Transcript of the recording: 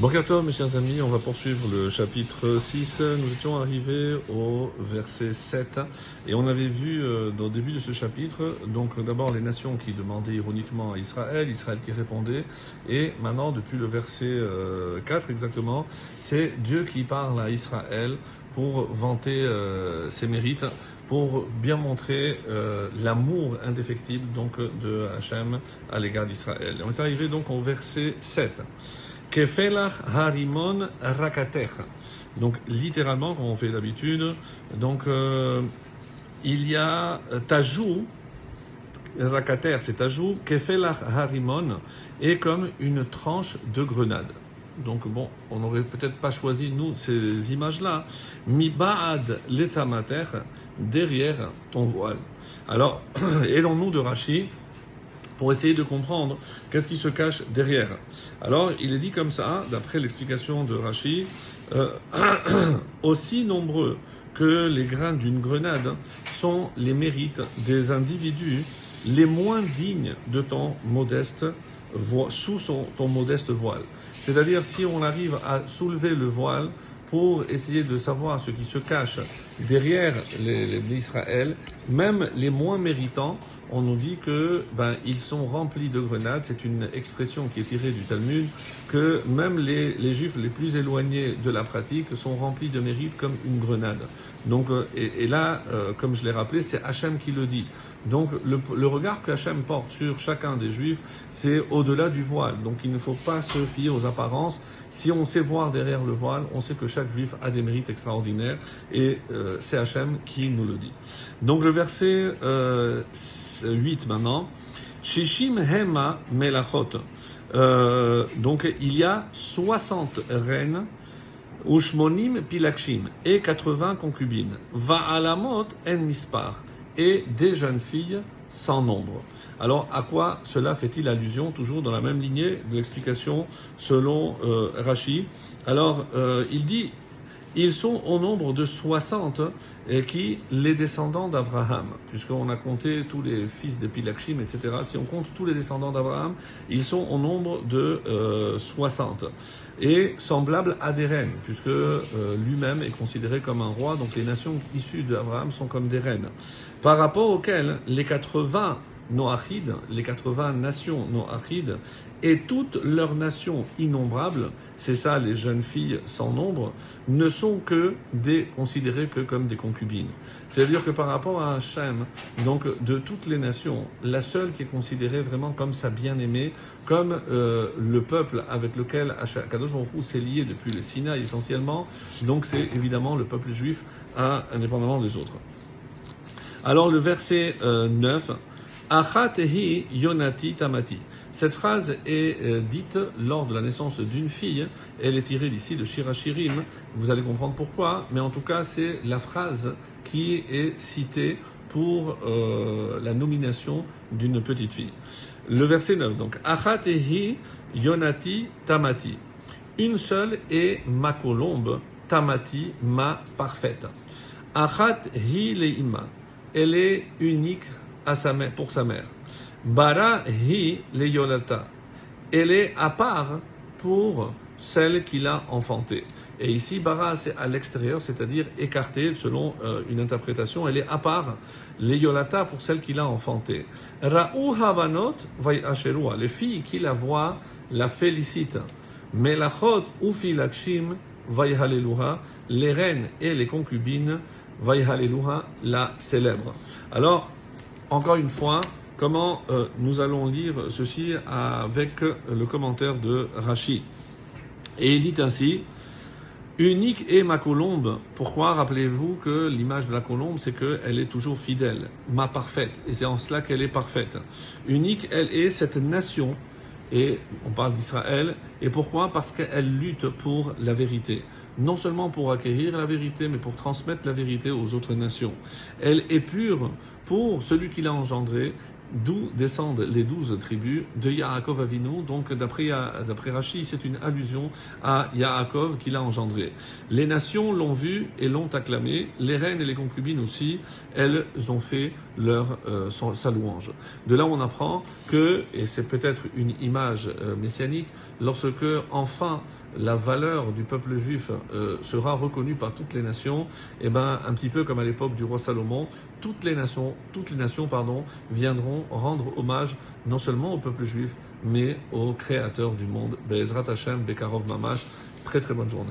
Bonjour mes chers amis, on va poursuivre le chapitre 6. Nous étions arrivés au verset 7 et on avait vu euh, le début de ce chapitre, donc d'abord les nations qui demandaient ironiquement à Israël, Israël qui répondait et maintenant depuis le verset 4 euh, exactement, c'est Dieu qui parle à Israël pour vanter euh, ses mérites, pour bien montrer l'amour indéfectible donc de Hachem à l'égard d'Israël. On est arrivé donc au verset 7. Kefelach harimon rakatecha. Donc littéralement, comme on fait d'habitude, donc euh, il y a tajou, rakater c'est tajou, kefelach harimon est comme une tranche de grenade. Donc bon, on n'aurait peut-être pas choisi, nous, ces images-là. Mi ba'ad letzamater, derrière ton voile. Alors, aidons-nous de Rashi pour essayer de comprendre qu'est-ce qui se cache derrière. Alors, il est dit comme ça, d'après l'explication de Rachi, euh, aussi nombreux que les grains d'une grenade sont les mérites des individus les moins dignes de ton modeste sous ton modeste voile. C'est-à-dire si on arrive à soulever le voile pour essayer de savoir ce qui se cache derrière les, Israël, même les moins méritants, on nous dit que ben, ils sont remplis de grenades. C'est une expression qui est tirée du Talmud, que même les, les, juifs les plus éloignés de la pratique sont remplis de mérite comme une grenade. Donc, euh, et, là, euh, comme je l'ai rappelé, c'est Hachem qui le dit. Donc le, regard que Hachem porte sur chacun des juifs, c'est au-delà du voile. Donc il ne faut pas se fier aux apparences. Si on sait voir derrière le voile, on sait que chaque juif a des mérites extraordinaires et euh, c'est Hachem qui nous le dit. Donc le verset 8 maintenant. Shishim Hema Melachot. Euh, donc il y a 60 reines, Ushmonim Pilakshim, et 80 concubines. Va'alamot en mispar, et des jeunes filles sans nombre. Alors à quoi cela fait-il allusion Toujours dans la même lignée de l'explication selon euh, Rashi. Alors euh, il dit ils sont au nombre de 60 et qui, les descendants d'Abraham, puisqu'on a compté tous les fils de Pilakshim, etc. Si on compte tous les descendants d'Abraham, ils sont au nombre de 60. Euh, et semblables à des reines, puisque euh, lui-même est considéré comme un roi, donc les nations issues d'Abraham sont comme des reines. Par rapport auxquelles les 80 Noachides, les 80 nations Noachides, et toutes leurs nations innombrables, c'est ça les jeunes filles sans nombre, ne sont que des considérées que comme des concubines. C'est-à-dire que par rapport à Hachem, donc de toutes les nations, la seule qui est considérée vraiment comme sa bien-aimée, comme euh, le peuple avec lequel Kadosh Baruch s'est lié depuis le Sinaï essentiellement, donc c'est évidemment le peuple juif indépendamment des autres. Alors le verset 9, euh, Achatehi Yonati Tamati. Cette phrase est euh, dite lors de la naissance d'une fille. Elle est tirée d'ici de Shirachirim. Vous allez comprendre pourquoi, mais en tout cas, c'est la phrase qui est citée pour euh, la nomination d'une petite fille. Le verset 9, donc. Achatehi Yonati Tamati. Une seule est ma colombe, Tamati, ma parfaite. Achat hi leima. Elle est unique sa mère, pour sa mère. Bara hi le yolata. Elle est à part pour celle qu'il a enfantée. Et ici, bara, c'est à l'extérieur, c'est-à-dire écarté selon euh, une interprétation. Elle est à part, les yolata, pour celle qu'il a enfantée. Ra'u havanot vayasherua. Les filles qui la voient la félicitent. Melachot ufi lakshim vayhaleluha. Les reines et les concubines vayhaleluha la célèbrent. Alors, encore une fois, comment euh, nous allons lire ceci avec le commentaire de Rachi. Et il dit ainsi, Unique est ma colombe. Pourquoi Rappelez-vous que l'image de la colombe, c'est qu'elle est toujours fidèle, ma parfaite. Et c'est en cela qu'elle est parfaite. Unique, elle est cette nation. Et on parle d'Israël. Et pourquoi? Parce qu'elle lutte pour la vérité. Non seulement pour acquérir la vérité, mais pour transmettre la vérité aux autres nations. Elle est pure pour celui qui l'a engendré d'où descendent les douze tribus de Yaakov Avinu. Donc, d'après, d'après Rashi, c'est une allusion à Yaakov qui l'a engendré. Les nations l'ont vu et l'ont acclamé. Les reines et les concubines aussi, elles ont fait leur, euh, sa louange. De là, on apprend que, et c'est peut-être une image euh, messianique, lorsque enfin la valeur du peuple juif euh, sera reconnue par toutes les nations, et eh ben un petit peu comme à l'époque du roi Salomon, toutes les nations, toutes les nations pardon, viendront rendre hommage non seulement au peuple juif, mais au créateur du monde. Bezrat Hashem, Bekarov Mamash. Très très bonne journée.